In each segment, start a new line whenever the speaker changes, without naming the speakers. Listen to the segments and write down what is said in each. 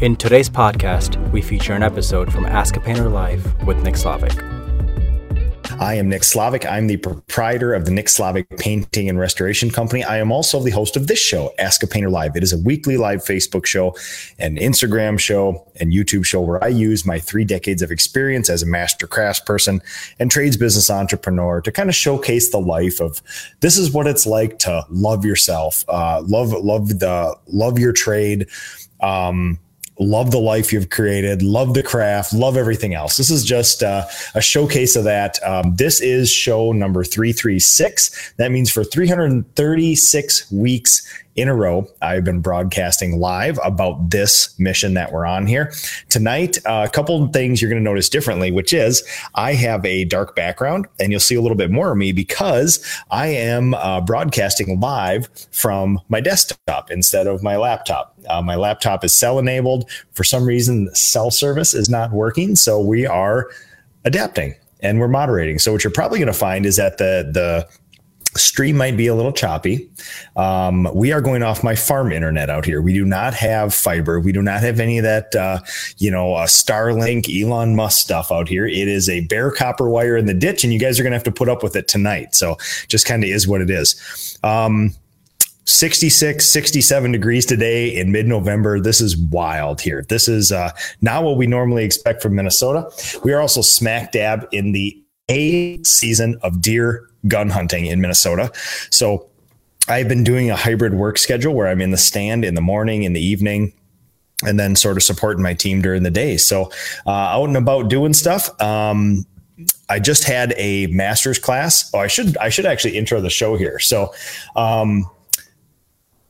In today's podcast, we feature an episode from Ask a Painter Live with Nick Slavik.
I am Nick Slavik. I'm the proprietor of the Nick Slavik Painting and Restoration Company. I am also the host of this show, Ask a Painter Live. It is a weekly live Facebook show, an Instagram show, and YouTube show where I use my three decades of experience as a master craftsperson and trades business entrepreneur to kind of showcase the life of this is what it's like to love yourself, uh, love love the love your trade. Um, love the life you've created, love the craft, love everything else. This is just uh, a showcase of that. Um, this is show number 336. That means for 336 weeks in a row, I've been broadcasting live about this mission that we're on here. Tonight, uh, a couple of things you're going to notice differently, which is I have a dark background, and you'll see a little bit more of me because I am uh, broadcasting live from my desktop instead of my laptop. Uh, my laptop is cell enabled. For some reason, cell service is not working. So we are adapting and we're moderating. So what you're probably going to find is that the the stream might be a little choppy. Um, we are going off my farm internet out here. We do not have fiber. We do not have any of that, uh, you know, uh, Starlink, Elon Musk stuff out here. It is a bare copper wire in the ditch, and you guys are going to have to put up with it tonight. So just kind of is what it is. Um, 66, 67 degrees today in mid November. This is wild here. This is uh, not what we normally expect from Minnesota. We are also smack dab in the A season of deer gun hunting in Minnesota. So I've been doing a hybrid work schedule where I'm in the stand in the morning, in the evening, and then sort of supporting my team during the day. So uh, out and about doing stuff. Um, I just had a master's class. Oh, I should I should actually intro the show here. So um,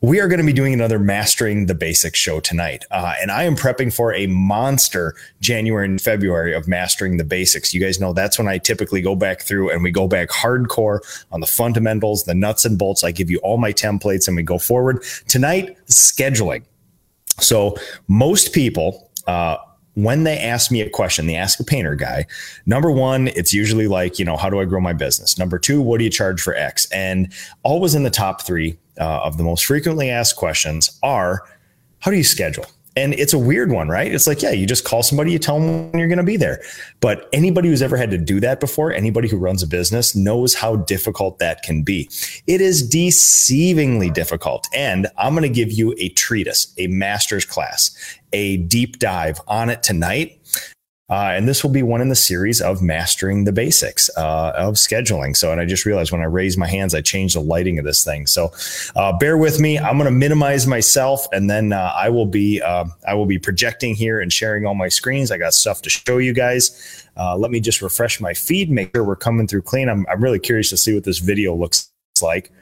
we are going to be doing another Mastering the Basics show tonight. Uh, and I am prepping for a monster January and February of Mastering the Basics. You guys know that's when I typically go back through and we go back hardcore on the fundamentals, the nuts and bolts. I give you all my templates and we go forward. Tonight, scheduling. So most people, uh, when they ask me a question, they ask a painter guy. Number one, it's usually like, you know, how do I grow my business? Number two, what do you charge for X? And always in the top three uh, of the most frequently asked questions are, how do you schedule? And it's a weird one, right? It's like, yeah, you just call somebody, you tell them when you're going to be there. But anybody who's ever had to do that before, anybody who runs a business knows how difficult that can be. It is deceivingly difficult. And I'm going to give you a treatise, a master's class, a deep dive on it tonight uh, and this will be one in the series of mastering the basics uh, of scheduling. So, and I just realized when I raised my hands, I changed the lighting of this thing. So, uh, bear with me. I'm going to minimize myself, and then uh, I will be uh, I will be projecting here and sharing all my screens. I got stuff to show you guys. Uh, let me just refresh my feed, make sure we're coming through clean. I'm I'm really curious to see what this video looks like,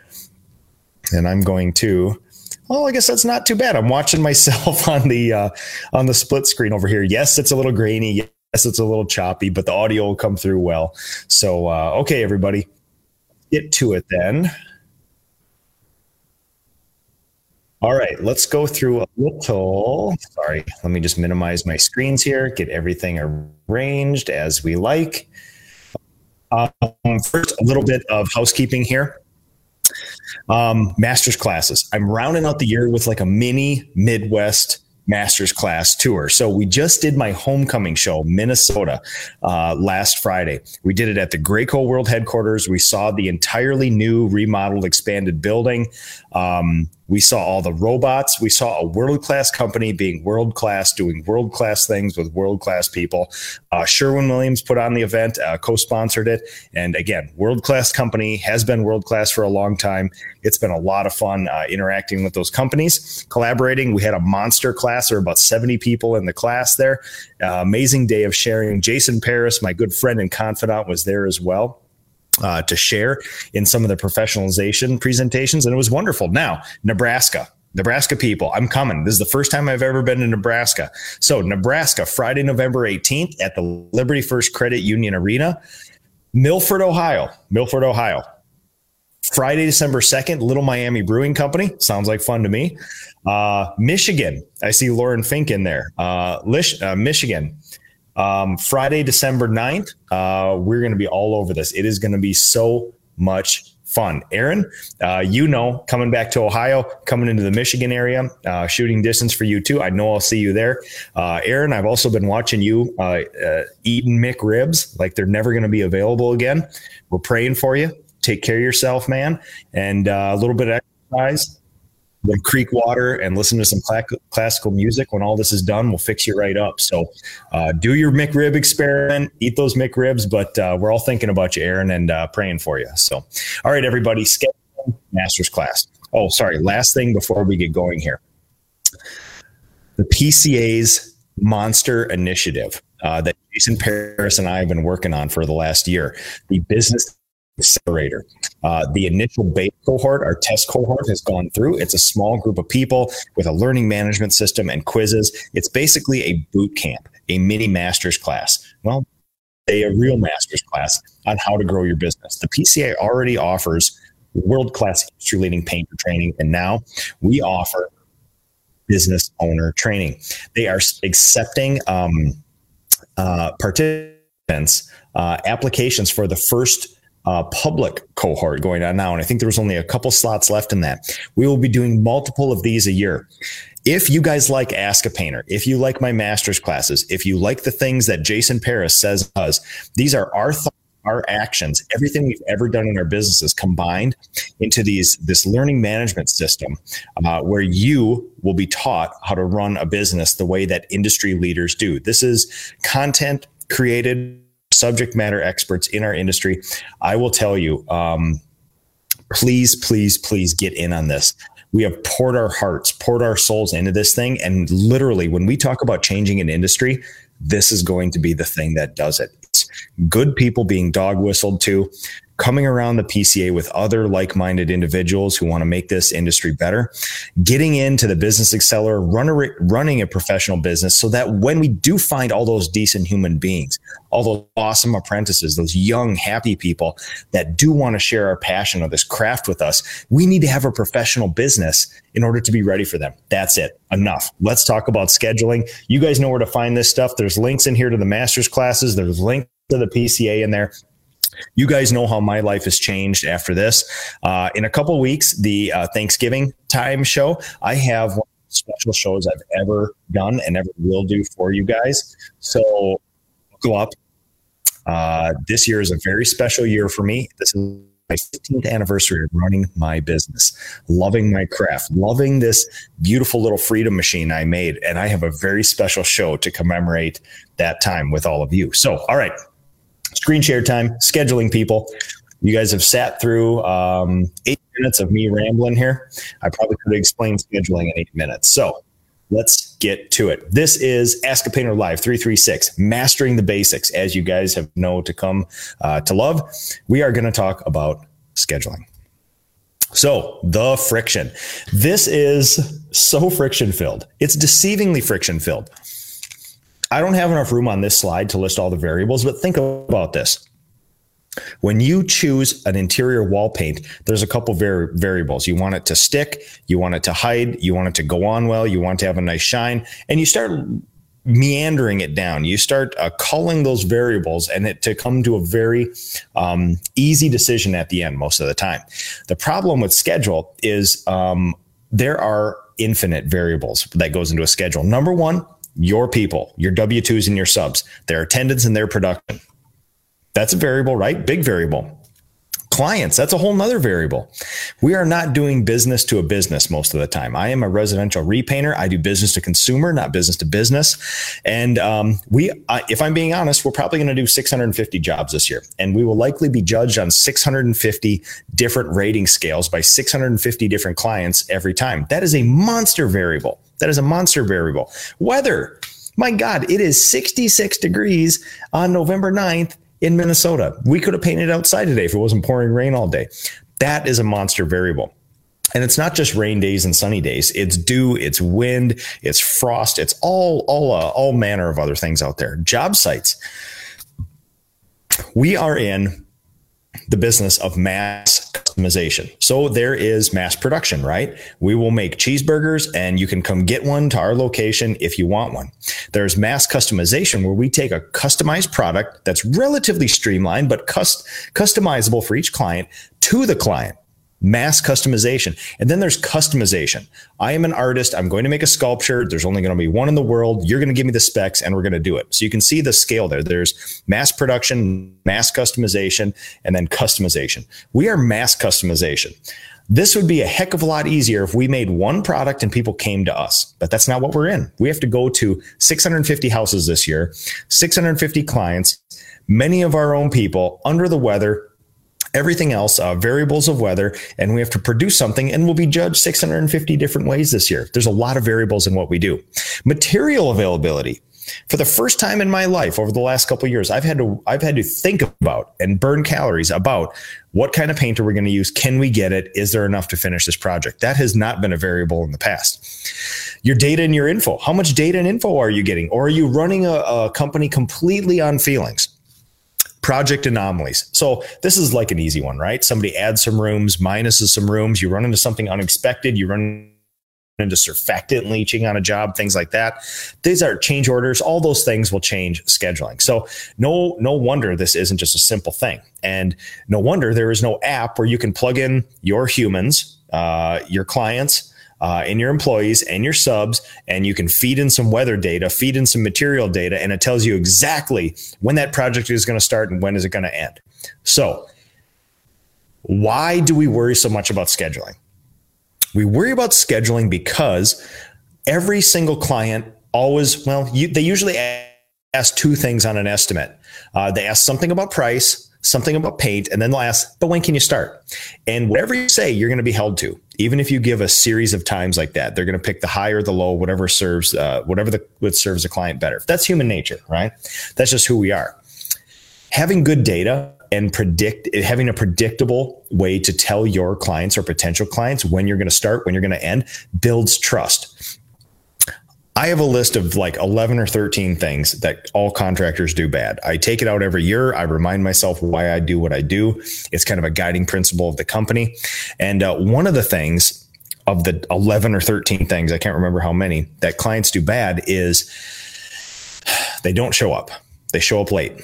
and I'm going to well, I guess that's not too bad. I'm watching myself on the on the split screen over here. Yes, it's a little grainy. Yes, it's a little choppy, but the audio will come through well. So, uh, okay, everybody, get to it then. All right, let's go through a little. Sorry, let me just minimize my screens here, get everything arranged as we like. Um, first, a little bit of housekeeping here. Um, master's classes. I'm rounding out the year with like a mini Midwest master's class tour. So we just did my homecoming show, Minnesota, uh, last Friday. We did it at the Graco World headquarters. We saw the entirely new, remodeled, expanded building. Um, we saw all the robots. We saw a world class company being world class, doing world class things with world class people. Uh, Sherwin Williams put on the event, uh, co sponsored it. And again, world class company has been world class for a long time. It's been a lot of fun uh, interacting with those companies, collaborating. We had a monster class. There were about 70 people in the class there. Uh, amazing day of sharing. Jason Paris, my good friend and confidant, was there as well uh, to share in some of the professionalization presentations, and it was wonderful. Now, Nebraska. Nebraska people, I'm coming. This is the first time I've ever been to Nebraska. So, Nebraska, Friday, November 18th at the Liberty First Credit Union Arena, Milford, Ohio. Milford, Ohio. Friday, December 2nd, Little Miami Brewing Company. Sounds like fun to me. Uh, Michigan. I see Lauren Fink in there. Uh, Lish, uh, Michigan. Um, Friday, December 9th, uh, we're going to be all over this. It is going to be so much fun. Aaron, uh, you know, coming back to Ohio, coming into the Michigan area, uh, shooting distance for you too. I know I'll see you there. Uh, Aaron, I've also been watching you uh, uh, eating McRibs like they're never going to be available again. We're praying for you. Take care of yourself, man, and uh, a little bit of exercise then creek water and listen to some cl- classical music. When all this is done, we'll fix you right up. So uh, do your McRib experiment, eat those McRibs, but uh, we're all thinking about you, Aaron, and uh, praying for you. So, all right, everybody, schedule master's class. Oh, sorry. Last thing before we get going here the PCA's Monster Initiative. Uh, that Jason Paris and I have been working on for the last year. The business accelerator. Uh, the initial base cohort, our test cohort, has gone through. It's a small group of people with a learning management system and quizzes. It's basically a boot camp, a mini master's class. Well, a, a real master's class on how to grow your business. The PCA already offers world class industry leading painter training, and now we offer business owner training. They are accepting um, uh, participants uh, applications for the first uh, public cohort going on now. And I think there was only a couple slots left in that. We will be doing multiple of these a year. If you guys like Ask a Painter, if you like my master's classes, if you like the things that Jason Paris says these are our thoughts our actions, everything we've ever done in our businesses combined into these this learning management system uh, where you will be taught how to run a business the way that industry leaders do. This is content created subject matter experts in our industry. I will tell you, um, please, please, please get in on this. We have poured our hearts, poured our souls into this thing. And literally, when we talk about changing an industry, this is going to be the thing that does it. It's good people being dog whistled to, coming around the PCA with other like minded individuals who want to make this industry better, getting into the business accelerator, run a, running a professional business so that when we do find all those decent human beings, all those awesome apprentices, those young, happy people that do want to share our passion of this craft with us, we need to have a professional business in order to be ready for them. That's it. Enough. Let's talk about scheduling. You guys know where to find this stuff. There's links in here to the master's classes. There's links to the PCA in there. You guys know how my life has changed after this. Uh, in a couple weeks, the uh, Thanksgiving time show, I have one of the special shows I've ever done and ever will do for you guys. So buckle up. Uh, this year is a very special year for me. This is my 15th anniversary of running my business, loving my craft, loving this beautiful little freedom machine I made. And I have a very special show to commemorate that time with all of you. So, all right, screen share time, scheduling people. You guys have sat through um, eight minutes of me rambling here. I probably could have explained scheduling in eight minutes. So let's get to it. This is Ask a Painter Live 336, mastering the basics, as you guys have know to come uh, to love. We are going to talk about scheduling. So, the friction. This is so friction filled. It's deceivingly friction filled. I don't have enough room on this slide to list all the variables, but think about this. When you choose an interior wall paint, there's a couple var- variables. You want it to stick, you want it to hide, you want it to go on well, you want to have a nice shine, and you start meandering it down. You start uh, culling those variables and it to come to a very um, easy decision at the end most of the time. The problem with schedule is um, there are infinite variables that goes into a schedule. Number one, your people, your W 2s and your subs, their attendance and their production. That's a variable, right? Big variable. Clients, that's a whole nother variable. We are not doing business to a business most of the time. I am a residential repainter. I do business to consumer, not business to business. And um, we, uh, if I'm being honest, we're probably going to do 650 jobs this year. And we will likely be judged on 650 different rating scales by 650 different clients every time. That is a monster variable. That is a monster variable. Weather. My God, it is 66 degrees on November 9th in Minnesota. We could have painted outside today if it wasn't pouring rain all day. That is a monster variable. And it's not just rain days and sunny days. It's dew, it's wind, it's frost, it's all all uh, all manner of other things out there. Job sites. We are in the business of mass So there is mass production, right? We will make cheeseburgers and you can come get one to our location if you want one. There's mass customization where we take a customized product that's relatively streamlined but cust- customizable for each client to the client mass customization. And then there's customization. I am an artist. I'm going to make a sculpture. There's only going to be one in the world. You're going to give me the specs and we're going to do it. So you can see the scale there. There's mass production, mass customization, and then customization. We are mass customization. This would be a heck of a lot easier if we made one product and people came to us, but that's not what we're in. We have to go to 650 houses this year, 650 clients, many of our own people under the weather, everything else, uh, variables of weather, and we have to produce something and we'll be judged 650 different ways this year. There's a lot of variables in what we do. Material availability. For the first time in my life over the last couple years, I've had to I've had to think about and burn calories about what kind of paint are we going to use? Can we get it? Is there enough to finish this project? That has not been a variable in the past. Your data and your info. How much data and info are you getting? Or are you running a, a company completely on feelings? Project anomalies. So this is like an easy one, right? Somebody adds some rooms, minuses some rooms, you run into something unexpected, you run into surfactant leaching on a job, things like that. These are change orders. All those things will change scheduling. So no, no wonder this isn't just a simple thing. And no wonder there is no app where you can plug in your humans, uh, your clients, uh, and your employees and your subs, and you can feed in some weather data, feed in some material data, and it tells you exactly when that project is going to start and when is it going to end. So, why do we worry so much about scheduling? We worry about scheduling because every single client always, well, you, they usually ask two things on an estimate. Uh, they ask something about price something about paint, and then ask, but when can you start? And whatever you say, you're going to be held to. Even if you give a series of times like that, they're going to pick the high or the low, whatever serves, uh, whatever the, what serves the client better. That's human nature, right? That's just who we are. Having good data and predict having a predictable way to tell your clients or potential clients when you're going to start, when you're going to end builds trust. I have a list of like 11 or 13 things that all contractors do bad. I take it out every year. I remind myself why I do what I do. It's kind of a guiding principle of the company. And uh, one of the things of the 11 or 13 things, I can't remember how many, that clients do bad is they don't show up. They show up late.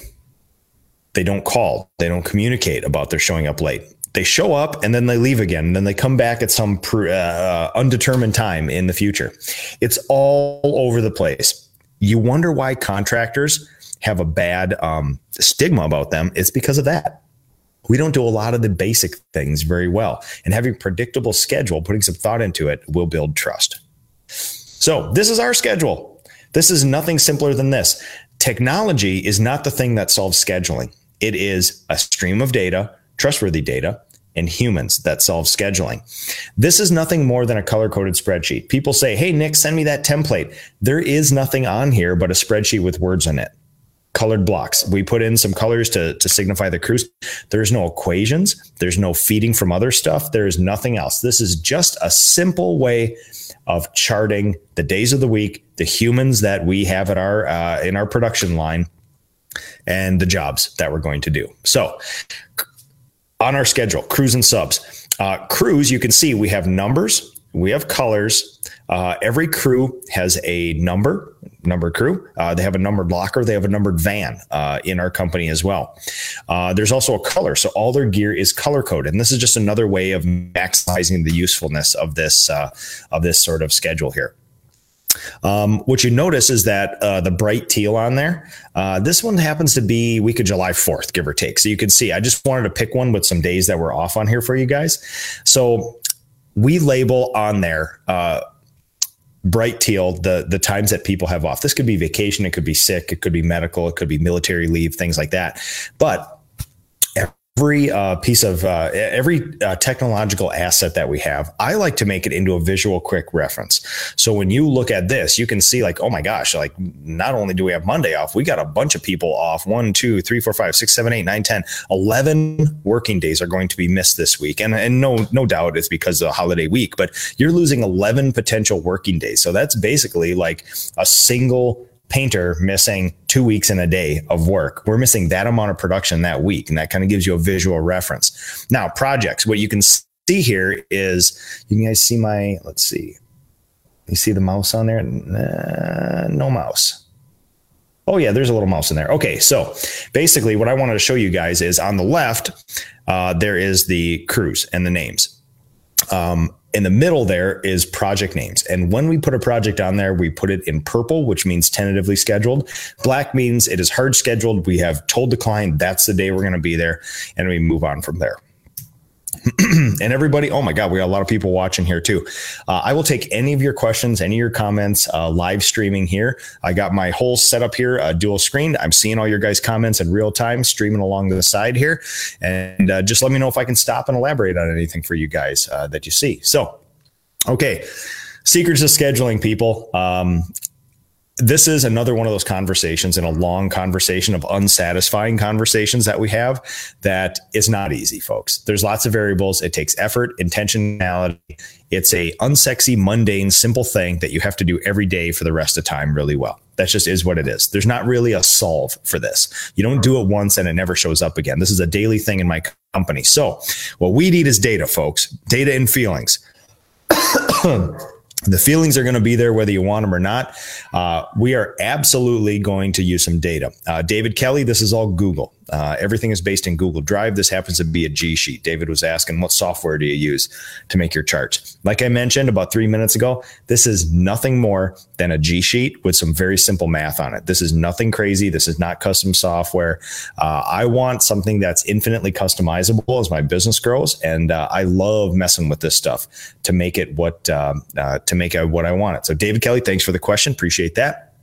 They don't call. They don't communicate about their showing up late they show up and then they leave again. And then they come back at some uh, uh, undetermined time in the future. It's all over the place. You wonder why contractors have a bad um, stigma about them. It's because of that. We don't do a lot of the basic things very well. And having a predictable schedule putting some thought into it will build trust. So this is our schedule. This is nothing simpler than this. Technology is not the thing that solves scheduling. It is a stream of data trustworthy data and humans that solve scheduling. This is nothing more than a color coded spreadsheet. People say, Hey, Nick, send me that template. There is nothing on here but a spreadsheet with words in it. Colored blocks. We put in some colors to, to signify the crews. There's no equations. There's no feeding from other stuff. There's nothing else. This is just a simple way of charting the days of the week, the humans that we have at our uh, in our production line, and the jobs that we're going to do. So on our schedule, crews and subs. Uh, crews, you can see we have numbers, we have colors. Uh, every crew has a number, number crew. Uh, they have a numbered locker. They have a numbered van uh, in our company as well. Uh, there's also a color, so all their gear is color coded, and this is just another way of maximizing the usefulness of this uh, of this sort of schedule here. Um, what you notice is that uh, the bright teal on there, uh, this one happens to be week of July 4th, give or take. So you can see, I just wanted to pick one with some days that were off on here for you guys. So we label on there, uh, bright teal the the times that people have off this could be vacation it could be sick it could be medical it could be military leave things like that but every uh, piece of uh, every uh, technological asset that we have i like to make it into a visual quick reference. So when you look at this you can see like oh my gosh like not only do we have monday off we got a bunch of people off. One two three four five six seven eight nine ten eleven working days are going to be missed this week. And, and no no doubt it's because of the holiday week but you're losing 11 potential working days. So that's basically like a single painter missing two weeks in a day of work. We're missing that amount of production that week. And that kind of gives you a visual reference. Now, projects, what you can see here is you guys see my, let's see, you see the mouse on there? Uh, no mouse. Oh, yeah, there's a little mouse in there. Okay, so basically, what I wanted to show you guys is on the left, uh, there is the crews and the names. Um, in the middle there is project names. And when we put a project on there, we put it in purple, which means tentatively scheduled. Black means it is hard scheduled. We have told the client that's the day we're going to be there, and we move on from there. and everybody, oh my God, we got a lot of people watching here too. Uh, I will take any of your questions, any of your comments, uh, live streaming here. I got my whole setup here, uh, dual screen. I'm seeing all your guys' comments in real time, streaming along the side here. And uh, just let me know if I can stop and elaborate on anything for you guys uh, that you see. So, okay. Secrets of scheduling, people. Um, this is another one of those conversations in a long conversation of unsatisfying conversations that we have that is not easy folks. There's lots of variables. It takes effort intentionality. It's a unsexy mundane simple thing that you have to do every day for the rest of time really well. That just is what it is. There's not really a solve for this. You don't do it once and it never shows up again. This is a daily thing in my company. So what we need is data folks. Data and feelings The feelings are going to be there whether you want them or not. Uh, we are absolutely going to use some data. Uh, David Kelly, this is all Google. Uh, everything is based in Google Drive. This happens to be a G Sheet. David was asking, what software do you use to make your charts? Like I mentioned about three minutes ago, this is nothing more than a G Sheet with some very simple math on it. This is nothing crazy. This is not custom software. Uh, I want something that's infinitely customizable as my business grows, and uh, I love messing with this stuff to make it what uh, uh, to make it what I want it. So, David Kelly, thanks for the question. Appreciate that.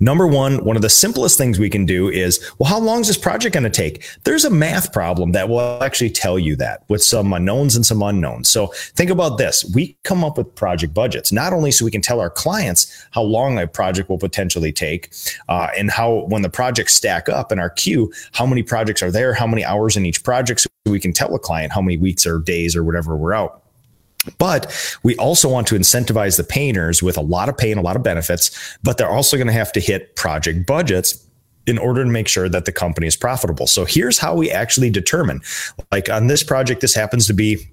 Number one, one of the simplest things we can do is, well, how long is this project going to take? There's a math problem that will actually tell you that with some unknowns and some unknowns. So think about this. We come up with project budgets, not only so we can tell our clients how long a project will potentially take uh, and how, when the projects stack up in our queue, how many projects are there, how many hours in each project, so we can tell a client how many weeks or days or whatever we're out. But we also want to incentivize the painters with a lot of pay and a lot of benefits, but they're also going to have to hit project budgets in order to make sure that the company is profitable. So here's how we actually determine like on this project, this happens to be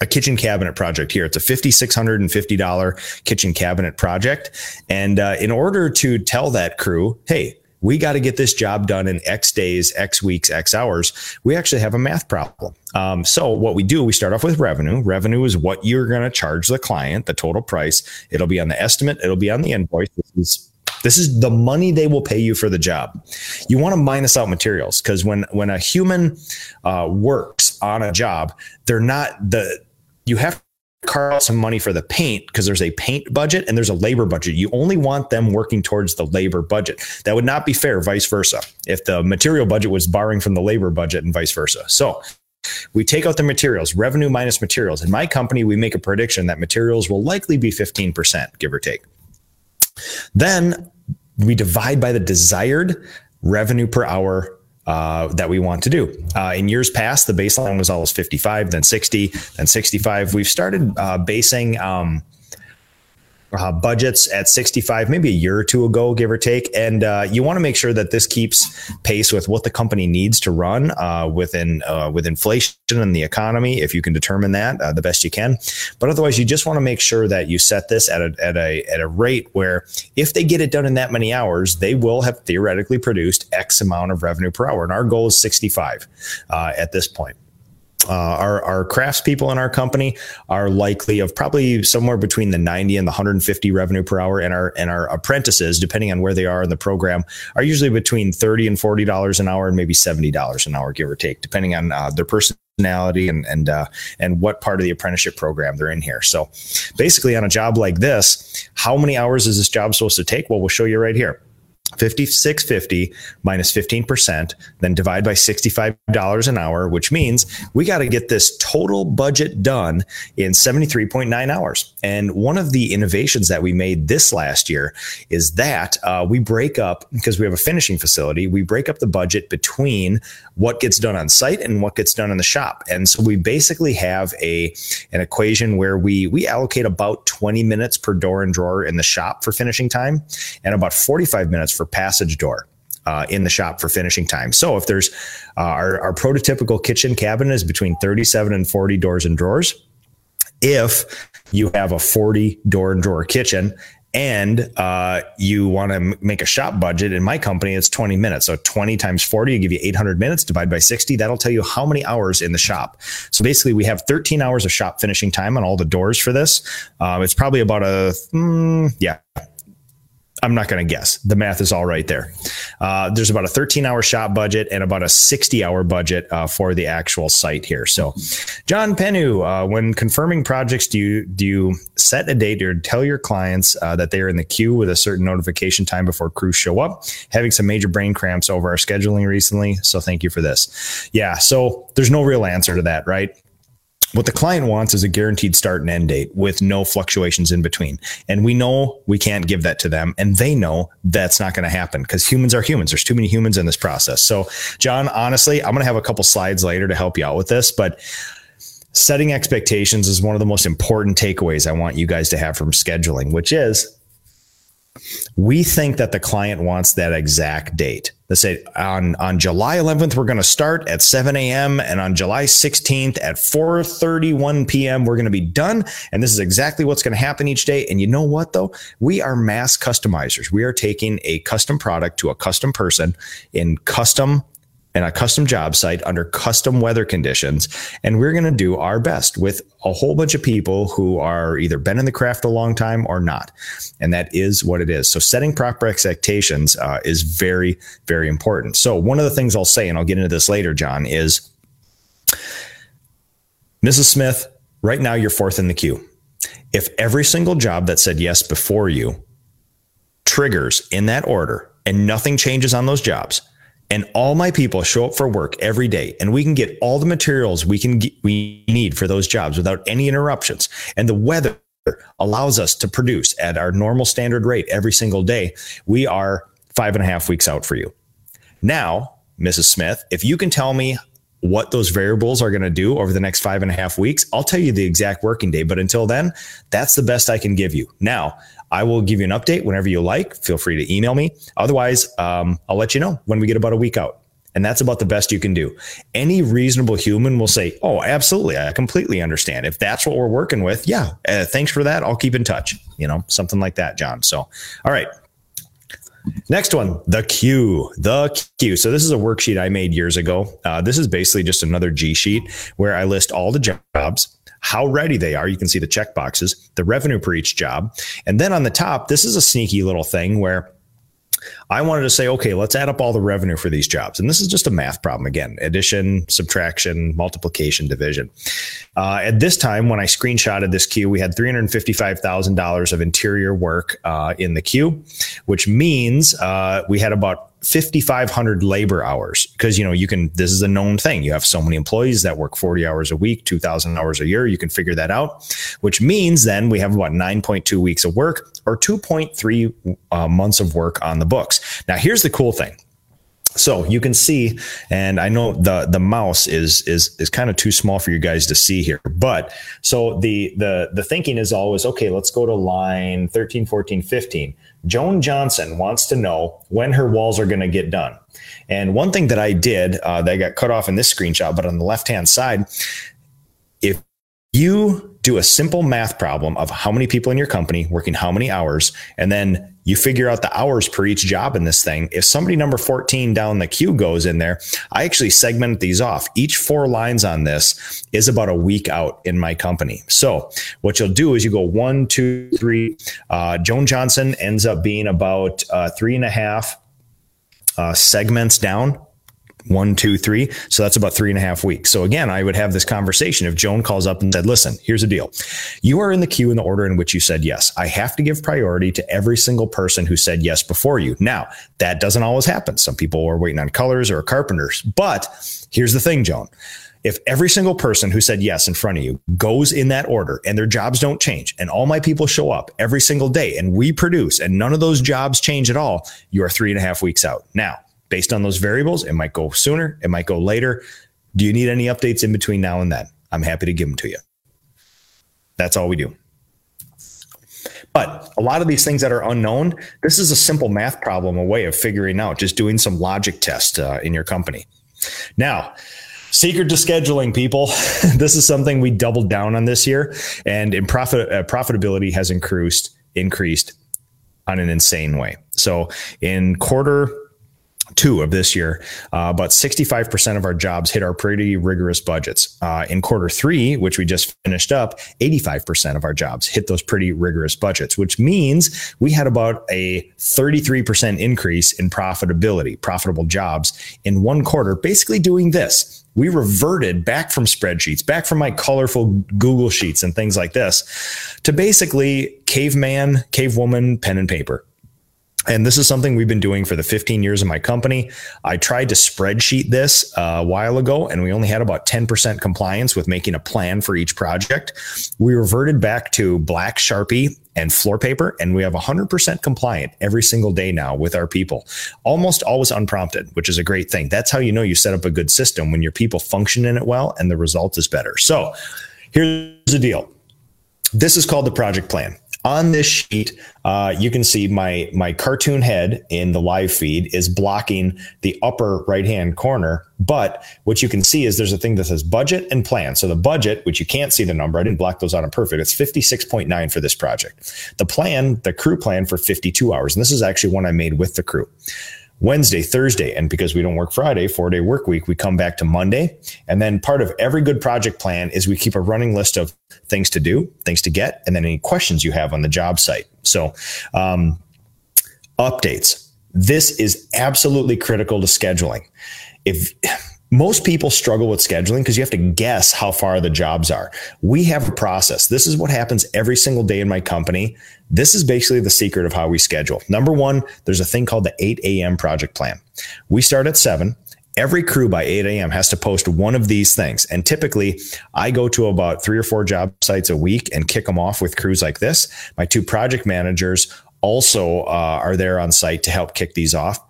a kitchen cabinet project here. It's a $5,650 kitchen cabinet project. And uh, in order to tell that crew, hey, we got to get this job done in X days, X weeks, X hours. We actually have a math problem. Um, so what we do, we start off with revenue. Revenue is what you're going to charge the client, the total price. It'll be on the estimate. It'll be on the invoice. This is this is the money they will pay you for the job. You want to minus out materials because when when a human uh, works on a job, they're not the you have carve out some money for the paint because there's a paint budget and there's a labor budget. You only want them working towards the labor budget. That would not be fair, vice versa, if the material budget was borrowing from the labor budget and vice versa. So we take out the materials, revenue minus materials. In my company, we make a prediction that materials will likely be 15%, give or take. Then we divide by the desired revenue per hour uh, that we want to do. Uh, in years past, the baseline was always 55, then 60, then 65. We've started uh, basing um, uh, budgets at 65, maybe a year or two ago, give or take. And uh, you want to make sure that this keeps pace with what the company needs to run uh, within uh, with inflation and the economy. If you can determine that uh, the best you can, but otherwise, you just want to make sure that you set this at a at a at a rate where if they get it done in that many hours, they will have theoretically produced X amount of revenue per hour. And our goal is 65 uh, at this point. Uh, our, our craftspeople in our company are likely of probably somewhere between the 90 and the 150 revenue per hour. And our and our apprentices depending on where they are in the program are usually between 30 and 40 dollars an hour and maybe 70 dollars an hour give or take depending on uh, their personality and and uh, and what part of the apprenticeship program they're in here. So basically on a job like this how many hours is this job supposed to take? Well we'll show you right here 5650 minus 15%, then divide by $65 an hour, which means we got to get this total budget done in 73.9 hours. And one of the innovations that we made this last year is that uh, we break up, because we have a finishing facility, we break up the budget between what gets done on site and what gets done in the shop. And so we basically have a an equation where we we allocate about 20 minutes per door and drawer in the shop for finishing time and about 45 minutes for passage door. Uh, in the shop for finishing time. So if there's uh, our, our prototypical kitchen cabinet is between 37 and 40 doors and drawers. If you have a 40 door and drawer kitchen and uh, you want to m- make a shop budget in my company it's 20 minutes so 20 times 40 you give you 800 minutes divide by 60 that'll tell you how many hours in the shop so basically we have 13 hours of shop finishing time on all the doors for this um, it's probably about a mm, yeah I'm not going to guess. The math is all right there. Uh, there's about a 13 hour shop budget and about a 60 hour budget uh, for the actual site here. So, John Pennu, uh, when confirming projects, do you do you set a date or tell your clients uh, that they are in the queue with a certain notification time before crews show up? Having some major brain cramps over our scheduling recently, so thank you for this. Yeah, so there's no real answer to that, right? What the client wants is a guaranteed start and end date with no fluctuations in between. And we know we can't give that to them. And they know that's not going to happen because humans are humans. There's too many humans in this process. So, John, honestly, I'm going to have a couple slides later to help you out with this, but setting expectations is one of the most important takeaways I want you guys to have from scheduling, which is we think that the client wants that exact date. They say on, on July 11th, we're going to start at 7 a.m. and on July 16th at 4.31 p.m., we're going to be done. And this is exactly what's going to happen each day. And you know what though? We are mass customizers. We are taking a custom product to a custom person in custom and a custom job site under custom weather conditions. And we're going to do our best with a whole bunch of people who are either been in the craft a long time or not. And that is what it is. So setting proper expectations uh, is very, very important. So one of the things I'll say, and I'll get into this later, John, is Mrs. Smith, right now you're fourth in the queue. If every single job that said yes before you triggers in that order and nothing changes on those jobs, and all my people show up for work every day and we can get all the materials we can get, we need for those jobs without any interruptions. And the weather allows us to produce at our normal standard rate every single day. We are five and a half weeks out for you. Now mrs smith if you can tell me what those variables are going to do over the next five and a half weeks i'll tell you the exact working day. But until then that's the best i can give you. Now I will give you an update whenever you like. Feel free to email me. Otherwise, um, I'll let you know when we get about a week out. And that's about the best you can do. Any reasonable human will say, Oh, absolutely. I completely understand. If that's what we're working with, yeah, uh, thanks for that. I'll keep in touch. You know, something like that, John. So, all right. Next one, the queue. The queue. So this is a worksheet I made years ago. Uh, this is basically just another G sheet where I list all the jobs how ready they are. You can see the check boxes, the revenue per each job. And then on the top, this is a sneaky little thing where I wanted to say, okay, let's add up all the revenue for these jobs. And this is just a math problem again addition, subtraction, multiplication, division. Uh, at this time, when I screenshotted this queue, we had $355,000 of interior work uh, in the queue, which means uh, we had about 5500 labor hours because you know you can this is a known thing you have so many employees that work 40 hours a week 2000 hours a year you can figure that out which means then we have about 9.2 weeks of work or 2.3 uh, months of work on the books now here's the cool thing so you can see, and I know the the mouse is is is kind of too small for you guys to see here. But so the the the thinking is always okay, let's go to line 13, 14, 15. Joan Johnson wants to know when her walls are going to get done. And one thing that I did uh, that got cut off in this screenshot, but on the left hand side, if you do a simple math problem of how many people in your company working how many hours, and then you figure out the hours per each job in this thing. If somebody number 14 down the queue goes in there, I actually segment these off. Each four lines on this is about a week out in my company. So what you'll do is you go one, two, three. Uh, Joan Johnson ends up being about uh, three and a half uh, segments down one, two, three. So that's about three and a half weeks. So again, I would have this conversation if Joan calls up and said, listen, here's the deal. You are in the queue in the order in which you said yes. I have to give priority to every single person who said yes before you. Now, that doesn't always happen. Some people are waiting on colors or carpenters. But here's the thing, Joan. If every single person who said yes in front of you goes in that order and their jobs don't change and all my people show up every single day and we produce and none of those jobs change at all, you are three and a half weeks out. Now, based on those variables. It might go sooner, it might go later. Do you need any updates in between now and then? I'm happy to give them to you. That's all we do. But a lot of these things that are unknown, this is a simple math problem, a way of figuring out, just doing some logic test uh, in your company. Now, secret to scheduling, people. this is something we doubled down on this year, and in profit uh, profitability has increased increased on an insane way. So in quarter two of this year, uh, about 65% of our jobs hit our pretty rigorous budgets. Uh, in quarter three, which we just finished up, 85% of our jobs hit those pretty rigorous budgets, which means we had about a 33% increase in profitability, profitable jobs in one quarter, basically doing this. We reverted back from spreadsheets, back from my colorful Google Sheets and things like this to basically caveman, cavewoman, pen and paper and this is something we've been doing for the 15 years of my company. I tried to spreadsheet this uh, a while ago, and we only had about 10% compliance with making a plan for each project. We reverted back to black Sharpie and floor paper, and we have 100% compliant every single day now with our people, almost always unprompted, which is a great thing. That's how you know you set up a good system when your people function in it well and the result is better. So here's the deal this is called the project plan on this sheet, uh, you can see my my cartoon head in the live feed is blocking the upper right hand corner. But what you can see is there's a thing that says budget and plan. So the budget, which you can't see the number, I didn't block those out on perfect. It's 56.9 for this project. The plan, the crew plan for 52 hours, and this is actually one I made with the crew. Wednesday, Thursday, and because we don't work Friday, four day work week, we come back to Monday. And then part of every good project plan is we keep a running list of things to do, things to get, and then any questions you have on the job site. So, um, updates. This is absolutely critical to scheduling. If most people struggle with scheduling because you have to guess how far the jobs are. We have a process. This is what happens every single day in my company. This is basically the secret of how we schedule. Number one, there's a thing called the 8 a.m. project plan. We start at 7. Every crew by 8 a.m. has to post one of these things. And typically, I go to about three or four job sites a week and kick them off with crews like this. My two project managers also uh, are there on site to help kick these off.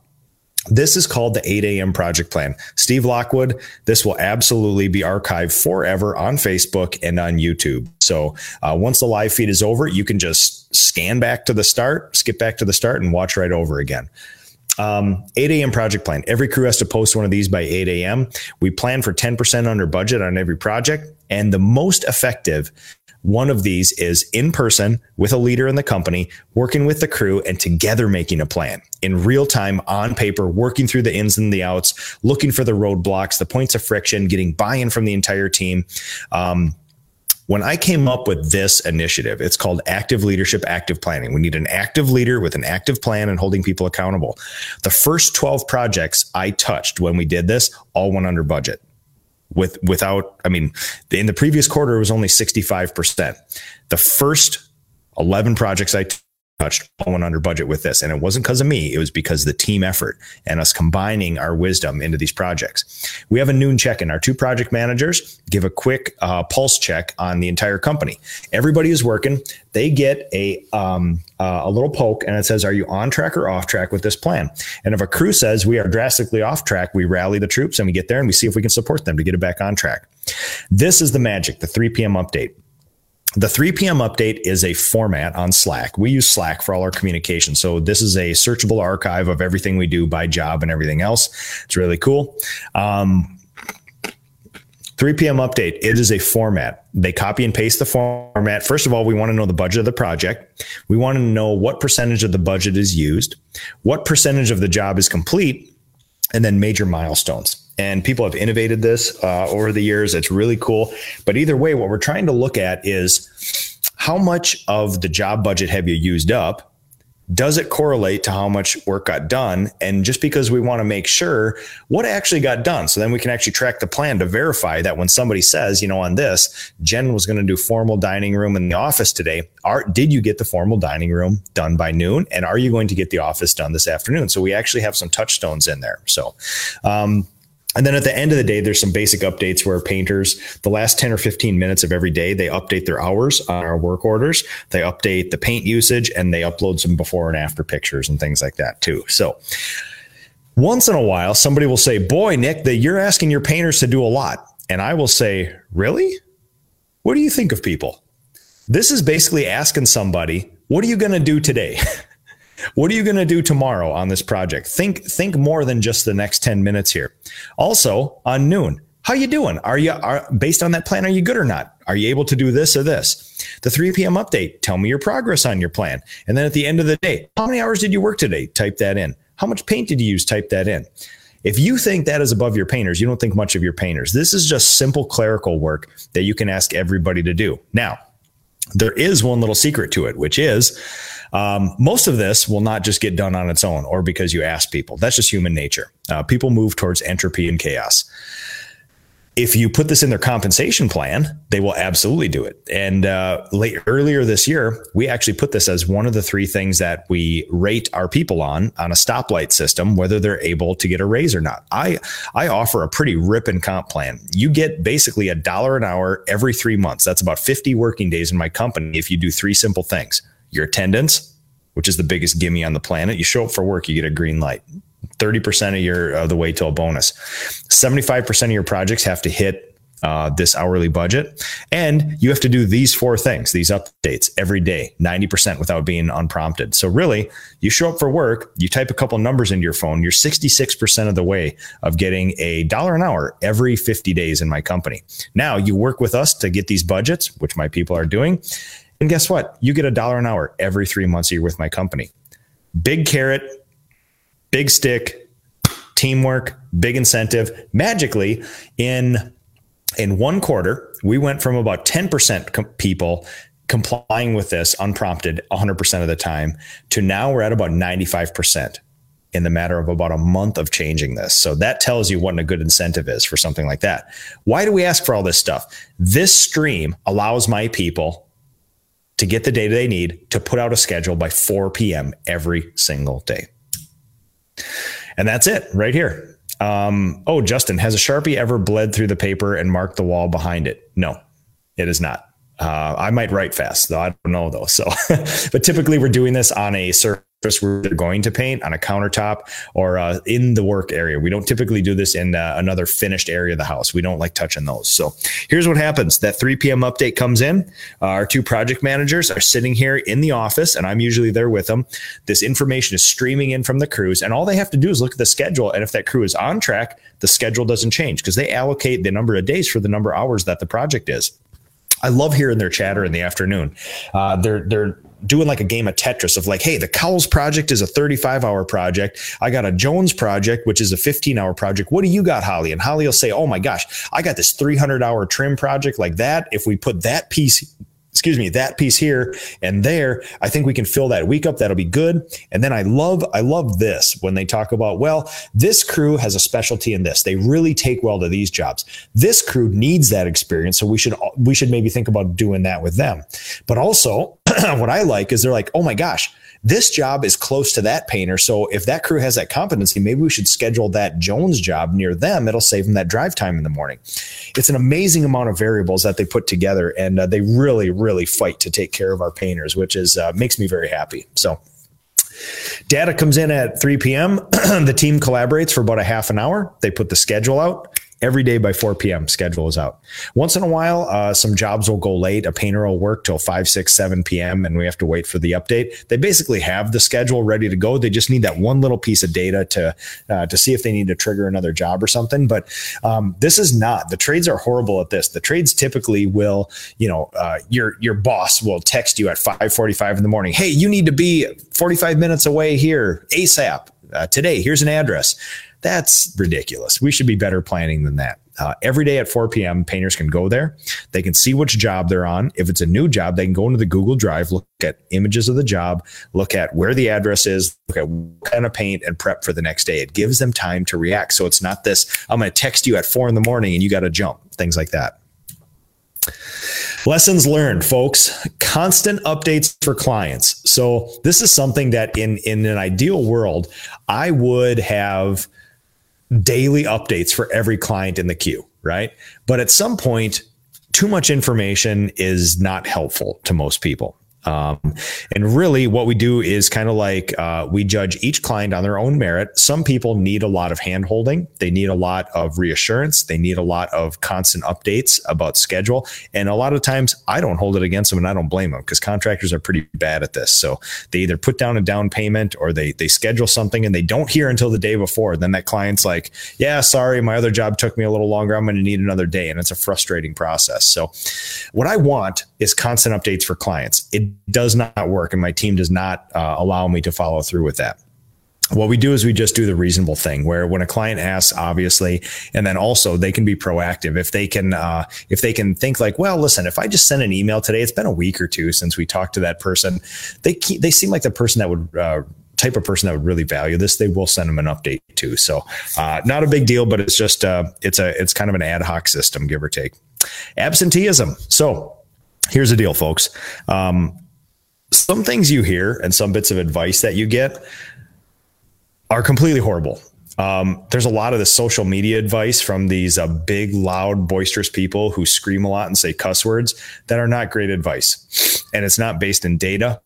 This is called the 8 a.m. project plan. Steve Lockwood, this will absolutely be archived forever on Facebook and on YouTube. So uh, once the live feed is over, you can just scan back to the start, skip back to the start, and watch right over again. Um, 8 a.m. project plan. Every crew has to post one of these by 8 a.m. We plan for 10% under budget on every project. And the most effective one of these is in person with a leader in the company, working with the crew and together making a plan in real time on paper, working through the ins and the outs, looking for the roadblocks, the points of friction, getting buy in from the entire team. Um, when I came up with this initiative, it's called active leadership, active planning. We need an active leader with an active plan and holding people accountable. The first 12 projects I touched when we did this all went under budget with without I mean in the previous quarter it was only 65%. The first 11 projects I touched all went under budget with this. And it wasn't because of me. It was because the team effort and us combining our wisdom into these projects. We have a noon check in. Our two project managers give a quick uh, pulse check on the entire company. Everybody is working. They get a, um, uh, a little poke and it says, are you on track or off track with this plan? And if a crew says we are drastically off track, we rally the troops and we get there and we see if we can support them to get it back on track. This is the magic, the 3 p.m. update. The 3 p.m. update is a format on Slack. We use Slack for all our communication. So this is a searchable archive of everything we do by job and everything else. It's really cool. Um, 3 p.m. update, it is a format. They copy and paste the format. First of all, we want to know the budget of the project. We want to know what percentage of the budget is used, what percentage of the job is complete, and then major milestones and people have innovated this uh, over the years. It's really cool. But either way, what we're trying to look at is how much of the job budget have you used up? Does it correlate to how much work got done? And just because we want to make sure what actually got done. So then we can actually track the plan to verify that when somebody says, you know, on this, Jen was going to do formal dining room in the office today. Are, did you get the formal dining room done by noon? And are you going to get the office done this afternoon? So we actually have some touchstones in there. So, um, and then at the end of the day, there's some basic updates where painters, the last 10 or 15 minutes of every day, they update their hours on our work orders. They update the paint usage and they upload some before and after pictures and things like that too. So once in a while, somebody will say, Boy, Nick, that you're asking your painters to do a lot. And I will say, Really? What do you think of people? This is basically asking somebody, What are you going to do today? What are you going to do tomorrow on this project? Think think more than just the next 10 minutes here. Also, on noon, how you doing? Are you are based on that plan are you good or not? Are you able to do this or this? The 3 p.m. update, tell me your progress on your plan. And then at the end of the day, how many hours did you work today? Type that in. How much paint did you use? Type that in. If you think that is above your painters, you don't think much of your painters. This is just simple clerical work that you can ask everybody to do. Now, there is one little secret to it, which is um, most of this will not just get done on its own or because you ask people. That's just human nature. Uh, people move towards entropy and chaos. If you put this in their compensation plan, they will absolutely do it. And uh, late earlier this year, we actually put this as one of the three things that we rate our people on on a stoplight system, whether they're able to get a raise or not. I I offer a pretty rip and comp plan. You get basically a dollar an hour every three months. That's about 50 working days in my company if you do three simple things your attendance, which is the biggest gimme on the planet. You show up for work, you get a green light. 30% of your of the way to a bonus. 75% of your projects have to hit uh, this hourly budget. And you have to do these four things, these updates every day, 90% without being unprompted. So, really, you show up for work, you type a couple numbers into your phone, you're 66% of the way of getting a dollar an hour every 50 days in my company. Now, you work with us to get these budgets, which my people are doing. And guess what? You get a dollar an hour every three months you're with my company. Big carrot, big stick, teamwork, big incentive. Magically, in in one quarter, we went from about 10% com- people complying with this unprompted 100% of the time to now we're at about 95% in the matter of about a month of changing this. So that tells you what a good incentive is for something like that. Why do we ask for all this stuff? This stream allows my people to get the data they need to put out a schedule by 4 p.m. every single day. And that's it right here. Um, oh, Justin, has a Sharpie ever bled through the paper and marked the wall behind it? No, it is not. Uh, I might write fast, though. I don't know, though. So, but typically we're doing this on a surface where they're going to paint on a countertop or uh, in the work area. We don't typically do this in uh, another finished area of the house. We don't like touching those. So here's what happens: that 3 p.m. update comes in. Uh, our two project managers are sitting here in the office, and I'm usually there with them. This information is streaming in from the crews, and all they have to do is look at the schedule. And if that crew is on track, the schedule doesn't change because they allocate the number of days for the number of hours that the project is. I love hearing their chatter in the afternoon. Uh, they're they're doing like a game of Tetris of like, hey, the Cowles project is a 35 hour project. I got a Jones project, which is a 15 hour project. What do you got, Holly? And Holly will say, oh my gosh, I got this 300 hour trim project like that. If we put that piece excuse me, that piece here and there, I think we can fill that week up. That'll be good. And then I love, I love this when they talk about, well, this crew has a specialty in this. They really take well to these jobs. This crew needs that experience. So we should, we should maybe think about doing that with them. But also what I like is they're like, oh my gosh, this job is close to that painter. So if that crew has that competency, maybe we should schedule that Jones job near them. It'll save them that drive time in the morning. It's an amazing amount of variables that they put together, and uh, they really, really fight to take care of our painters, which is uh, makes me very happy. So. Data comes in at 3 p.m. the team collaborates for about a half an hour. They put the schedule out every day by 4 p.m. Schedule is out. Once in a while, uh, some jobs will go late. A painter will work till 5, 6, 7 p.m. and we have to wait for the update. They basically have the schedule ready to go. They just need that one little piece of data to uh, to see if they need to trigger another job or something. But um, this is not. The trades are horrible at this. The trades typically will, you know, uh, your your boss will text you at 5:45 in the morning. Hey, you need to be 45 minutes away here ASAP uh, today. Here's an address that's ridiculous. We should be better planning than that. Uh, every day at 4 p.m., painters can go there. They can see which job they're on. If it's a new job, they can go into the Google Drive, look at images of the job, look at where the address is, look at what kind of paint, and prep for the next day. It gives them time to react. So it's not this, I'm going to text you at four in the morning and you got to jump, things like that. Lessons learned, folks. Constant updates for clients. So this is something that in in an ideal world, I would have daily updates for every client in the queue, right? But at some point, too much information is not helpful to most people. Um, and really, what we do is kind of like uh, we judge each client on their own merit. Some people need a lot of hand holding, they need a lot of reassurance, they need a lot of constant updates about schedule. And a lot of times, I don't hold it against them, and I don't blame them because contractors are pretty bad at this. So they either put down a down payment or they they schedule something and they don't hear until the day before. Then that client's like, "Yeah, sorry, my other job took me a little longer. I'm going to need another day," and it's a frustrating process. So, what I want is constant updates for clients. It does not work, and my team does not uh, allow me to follow through with that. What we do is we just do the reasonable thing where when a client asks obviously and then also they can be proactive. If they can uh, if they can think like well listen if i just send an email today it's been a week or two since we talked to that person. They keep, they seem like the person that would uh, type of person that would really value this. They will send them an update too. So uh, not a big deal but it's just uh, it's a it's kind of an ad hoc system give or take. Absenteeism. So here's the deal folks. Um, some things you hear and some bits of advice that you get are completely horrible. Um, there's a lot of the social media advice from these uh, big, loud, boisterous people who scream a lot and say cuss words that are not great advice. And it's not based in data.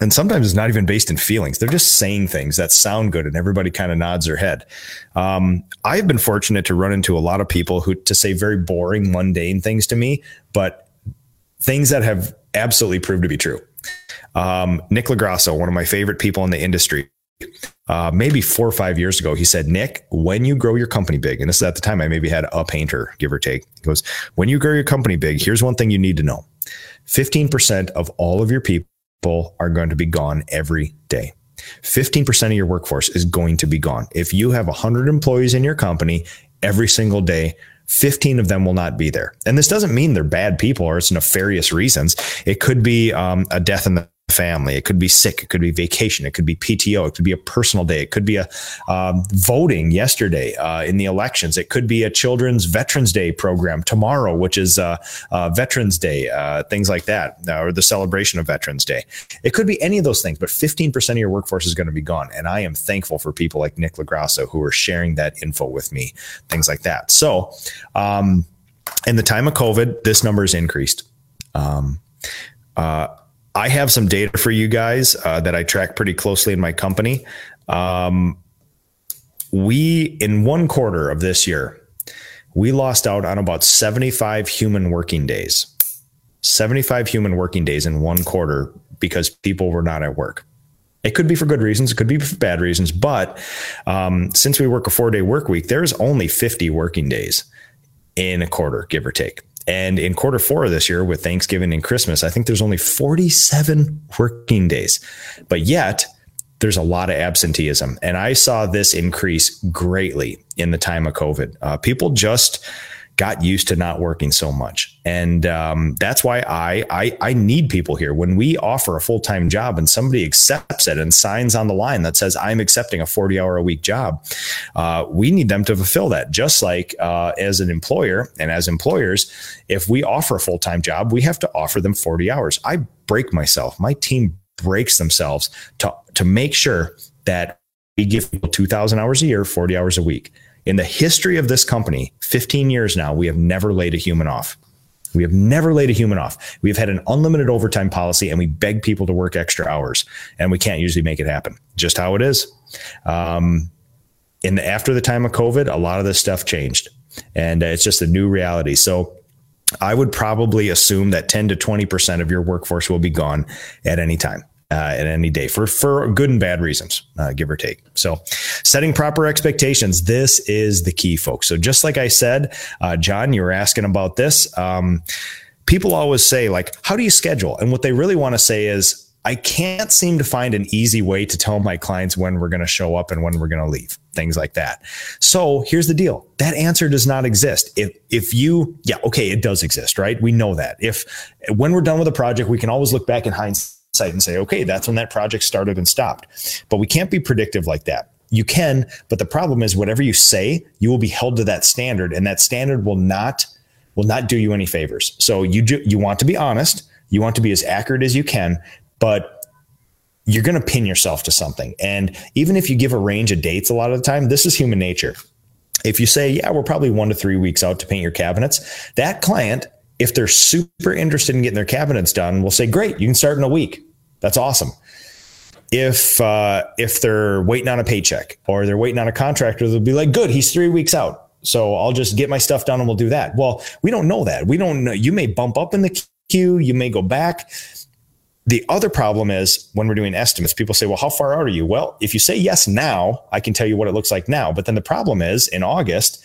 And sometimes it's not even based in feelings. They're just saying things that sound good and everybody kind of nods their head. Um, I've been fortunate to run into a lot of people who to say very boring, mundane things to me, but things that have absolutely proved to be true. Um, Nick Lagrasso, one of my favorite people in the industry, uh, maybe four or five years ago, he said, Nick, when you grow your company big, and this is at the time I maybe had a painter, give or take. He goes, when you grow your company big, here's one thing you need to know 15% of all of your people are going to be gone every day. 15% of your workforce is going to be gone. If you have 100 employees in your company every single day, 15 of them will not be there. And this doesn't mean they're bad people or it's nefarious reasons. It could be um, a death in the family. It could be sick. It could be vacation. It could be PTO. It could be a personal day. It could be a um, voting yesterday uh, in the elections. It could be a Children's Veterans Day program tomorrow, which is uh, uh, Veterans Day, uh, things like that, uh, or the celebration of Veterans Day. It could be any of those things, but 15% of your workforce is going to be gone. And I am thankful for people like Nick Lagrasso who are sharing that info with me, things like that. So, um, in the time of COVID, this number has increased. Um, uh, I have some data for you guys uh, that I track pretty closely in my company. Um, we, in one quarter of this year, we lost out on about 75 human working days. 75 human working days in one quarter because people were not at work. It could be for good reasons, it could be for bad reasons, but um, since we work a four day work week, there's only 50 working days in a quarter, give or take. And in quarter four of this year, with Thanksgiving and Christmas, I think there's only 47 working days. But yet, there's a lot of absenteeism. And I saw this increase greatly in the time of COVID. Uh, people just, got used to not working so much. And um, that's why I, I, I need people here. When we offer a full time job and somebody accepts it and signs on the line that says I'm accepting a 40 hour a week job, uh, we need them to fulfill that. Just like uh, as an employer and as employers, if we offer a full time job, we have to offer them 40 hours. I break myself. My team breaks themselves to to make sure that we give people 2,000 hours a year, 40 hours a week. In the history of this company, 15 years now, we have never laid a human off. We have never laid a human off. We've had an unlimited overtime policy and we beg people to work extra hours and we can't usually make it happen. Just how it is. Um, in after the time of COVID, a lot of this stuff changed and it's just a new reality. So I would probably assume that 10 to 20% of your workforce will be gone at any time uh, at any day for for good and bad reasons, uh, give or take. So, setting proper expectations. This is the key, folks. So, just like I said, uh, John, you were asking about this. Um, people always say, like, how do you schedule? And what they really want to say is, I can't seem to find an easy way to tell my clients when we're going to show up and when we're going to leave. things like that. So here's the deal. That answer does not exist. If, if you, yeah, okay, it does exist, right? We know that. If, when we're done with a project, we can always look back in hindsight and say, okay, that's when that project started and stopped. But we can't be predictive like that. You can, but the problem is whatever you say, you will be held to that standard and that standard will not will not do you any favors. So you do, you want to be honest, you want to be as accurate as you can, but you're going to pin yourself to something. And even if you give a range of dates a lot of the time, this is human nature. If you say, yeah, we're probably one to three weeks out to paint your cabinets, that client, if they're super interested in getting their cabinets done, we'll say, great, you can start in a week. That's awesome. If uh, if they're waiting on a paycheck or they're waiting on a contractor, they'll be like, good, he's three weeks out. So I'll just get my stuff done and we'll do that. Well, we don't know that. We don't know. You may bump up in the queue. You may go back. The other problem is when we're doing estimates, people say, well, how far out are you? Well, if you say yes now, I can tell you what it looks like now. But then the problem is in August,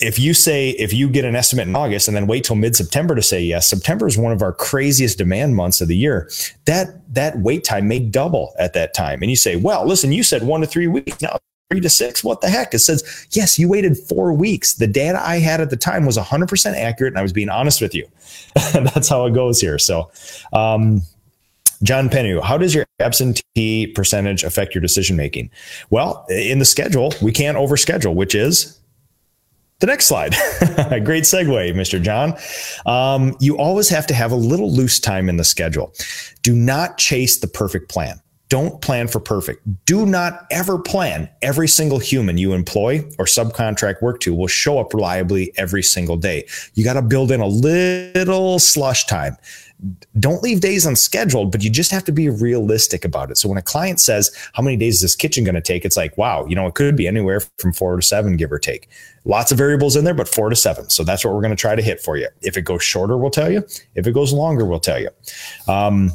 if you say, if you get an estimate in August and then wait till mid September to say yes, September is one of our craziest demand months of the year. That, that wait time may double at that time. And you say, well, listen, you said one to three weeks. Now three to six. What the heck? It says, yes, you waited four weeks. The data I had at the time was 100% accurate, and I was being honest with you. That's how it goes here. So, um, John Pennu, how does your absentee percentage affect your decision making? Well, in the schedule, we can't overschedule, which is the next slide. A great segue, Mr. John. Um, you always have to have a little loose time in the schedule. Do not chase the perfect plan. Don't plan for perfect. Do not ever plan every single human you employ or subcontract work to will show up reliably every single day. You got to build in a little slush time don't leave days unscheduled, but you just have to be realistic about it. So when a client says, How many days is this kitchen going to take? It's like, wow, you know, it could be anywhere from four to seven, give or take. Lots of variables in there, but four to seven. So that's what we're going to try to hit for you. If it goes shorter, we'll tell you. If it goes longer, we'll tell you. Um,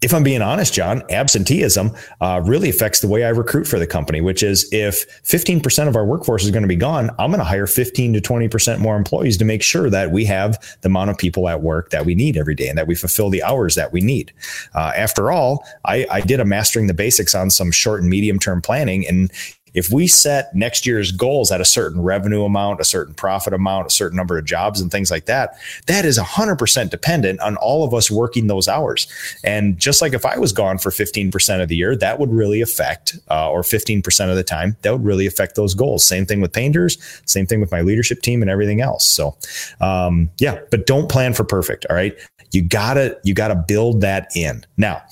if I'm being honest, John, absenteeism uh, really affects the way I recruit for the company, which is if 15% of our workforce is going to be gone, I'm going to hire 15 to 20% more employees to make sure that we have the amount of people at work that we need every day and that we fulfill the hours that we need. Uh, after all, I, I did a mastering the basics on some short and medium term planning. And if we set next year's goals at a certain revenue amount, a certain profit amount, a certain number of jobs and things like that, that is 100% dependent on all of us working those hours. And just like if I was gone for 15% of the year, that would really affect, uh, or 15% of the time, that would really affect those goals. Same thing with painters, same thing with my leadership team and everything else. So, um, yeah, but don't plan for perfect. All right you gotta you gotta build that in. Now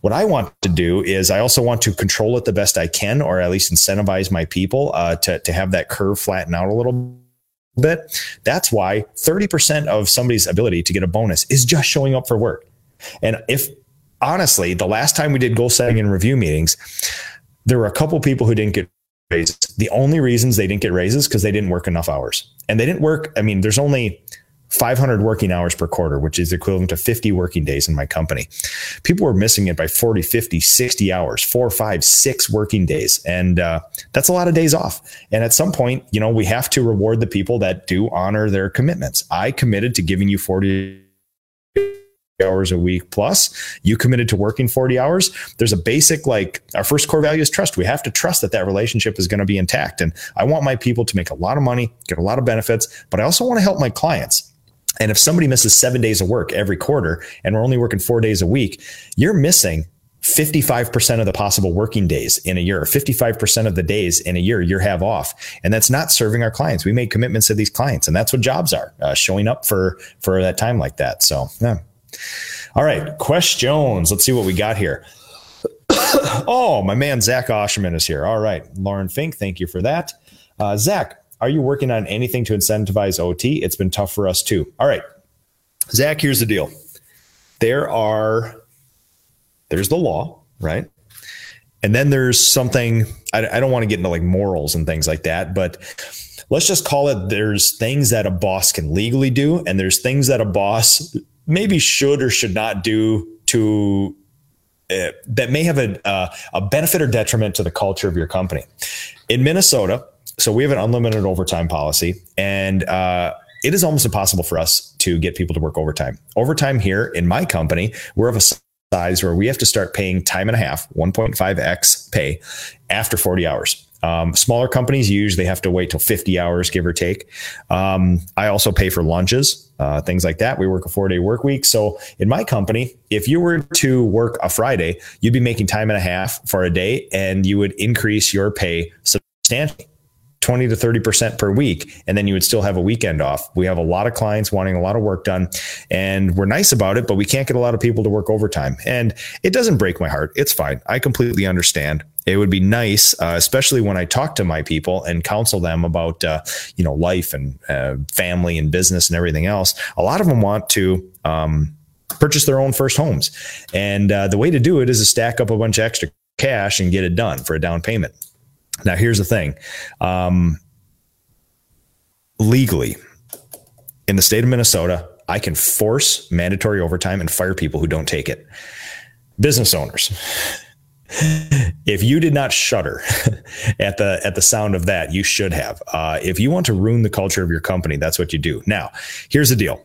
what i want to do is i also want to control it the best i can or at least incentivize my people uh, to, to have that curve flatten out a little bit. That's why 30% of somebody's ability to get a bonus is just showing up for work. And if honestly the last time we did goal setting and review meetings there were a couple people who didn't get raises. The only reasons they didn't get raises because they didn't work enough hours. And they didn't work i mean there's only 500 working hours per quarter, which is equivalent to 50 working days in my company. People were missing it by 40, 50, 60 hours, four, five, six working days. And uh, that's a lot of days off. And at some point, you know, we have to reward the people that do honor their commitments. I committed to giving you 40 hours a week plus you committed to working 40 hours there's a basic like our first core value is trust we have to trust that that relationship is going to be intact and i want my people to make a lot of money get a lot of benefits but i also want to help my clients and if somebody misses seven days of work every quarter and we're only working four days a week, you're missing 55% of the possible working days in a year, 55% of the days in a year you have off. And that's not serving our clients. We make commitments to these clients and that's what jobs are, uh, showing up for, for that time like that. So, yeah. All right. Questions. Let's see what we got here. oh, my man, Zach Osherman is here. All right. Lauren Fink, thank you for that. Uh, Zach, are you working on anything to incentivize OT? It's been tough for us too. All right. Zach, here's the deal. There are, there's the law, right? And then there's something, I, I don't want to get into like morals and things like that, but let's just call it there's things that a boss can legally do, and there's things that a boss maybe should or should not do to uh, that may have a, uh, a benefit or detriment to the culture of your company. In Minnesota, so we have an unlimited overtime policy, and uh, it is almost impossible for us to get people to work overtime. Overtime here in my company, we're of a size where we have to start paying time and a half, 1.5x pay after 40 hours. Um, smaller companies usually have to wait till 50 hours, give or take. Um, I also pay for lunches, uh, things like that. We work a four day work week. So in my company, if you were to work a Friday, you'd be making time and a half for a day and you would increase your pay substantially. 20 to 30% per week, and then you would still have a weekend off. We have a lot of clients wanting a lot of work done, and we're nice about it, but we can't get a lot of people to work overtime. And it doesn't break my heart. It's fine. I completely understand it would be nice, uh, especially when I talk to my people and counsel them about, uh, you know, life and uh, family and business and everything else. A lot of them want to um, purchase their own first homes, and uh, the way to do it is to stack up a bunch of extra cash and get it done for a down payment. Now, here's the thing: um, legally, in the state of Minnesota, I can force mandatory overtime and fire people who don't take it. Business owners if you did not shudder at the at the sound of that, you should have. Uh, if you want to ruin the culture of your company, that's what you do. Now, here's the deal: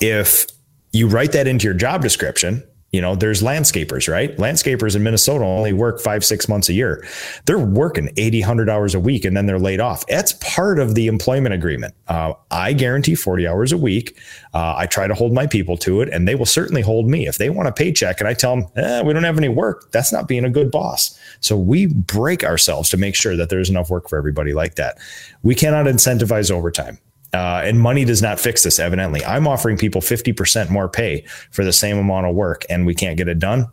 if you write that into your job description, you know, there's landscapers, right? Landscapers in Minnesota only work five, six months a year. They're working 80, 100 hours a week and then they're laid off. That's part of the employment agreement. Uh, I guarantee 40 hours a week. Uh, I try to hold my people to it and they will certainly hold me. If they want a paycheck and I tell them, eh, we don't have any work, that's not being a good boss. So we break ourselves to make sure that there's enough work for everybody like that. We cannot incentivize overtime. Uh, and money does not fix this, evidently. I'm offering people 50% more pay for the same amount of work, and we can't get it done.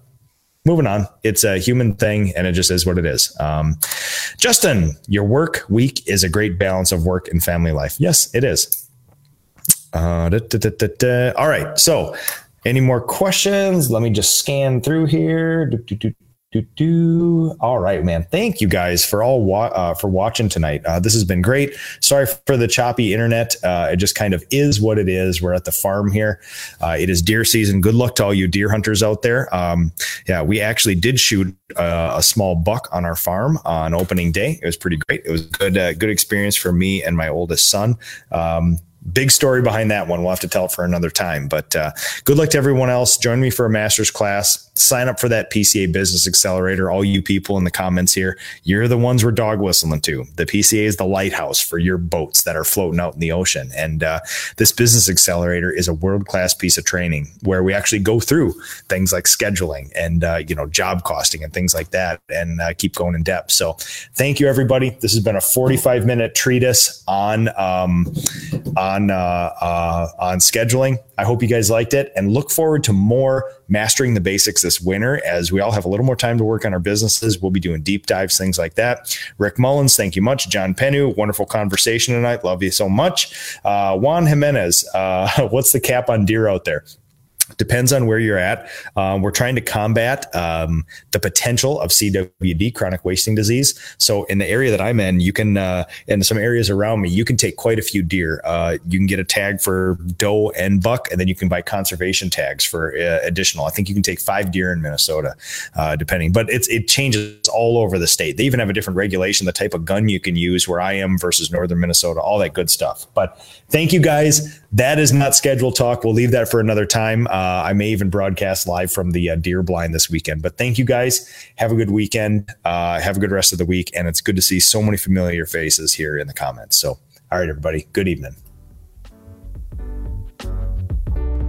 Moving on. It's a human thing, and it just is what it is. Um, Justin, your work week is a great balance of work and family life. Yes, it is. Uh, da, da, da, All right. So, any more questions? Let me just scan through here. Do, do, do. All right, man. Thank you guys for all wa- uh, for watching tonight. Uh, this has been great. Sorry for the choppy internet. Uh, it just kind of is what it is. We're at the farm here. Uh, it is deer season. Good luck to all you deer hunters out there. Um, yeah, we actually did shoot uh, a small buck on our farm on opening day. It was pretty great. It was good uh, good experience for me and my oldest son. Um, big story behind that one. We'll have to tell it for another time. But uh, good luck to everyone else. Join me for a master's class. Sign up for that PCA Business Accelerator. All you people in the comments here, you're the ones we're dog whistling to. The PCA is the lighthouse for your boats that are floating out in the ocean. And uh, this Business Accelerator is a world class piece of training where we actually go through things like scheduling and uh, you know job costing and things like that, and uh, keep going in depth. So thank you everybody. This has been a 45 minute treatise on um, on uh, uh, on scheduling. I hope you guys liked it and look forward to more mastering the basics this winter as we all have a little more time to work on our businesses. We'll be doing deep dives, things like that. Rick Mullins, thank you much. John Pennu, wonderful conversation tonight. Love you so much. Uh, Juan Jimenez, uh, what's the cap on deer out there? Depends on where you're at. Um, we're trying to combat um, the potential of CWD, chronic wasting disease. So in the area that I'm in, you can, uh, in some areas around me, you can take quite a few deer. Uh, you can get a tag for doe and buck, and then you can buy conservation tags for uh, additional. I think you can take five deer in Minnesota, uh, depending. But it's it changes all over the state. They even have a different regulation, the type of gun you can use where I am versus northern Minnesota, all that good stuff. But thank you guys. That is not scheduled talk. We'll leave that for another time. Uh, I may even broadcast live from the uh, deer blind this weekend. But thank you guys. Have a good weekend. Uh, have a good rest of the week. And it's good to see so many familiar faces here in the comments. So, all right, everybody. Good evening.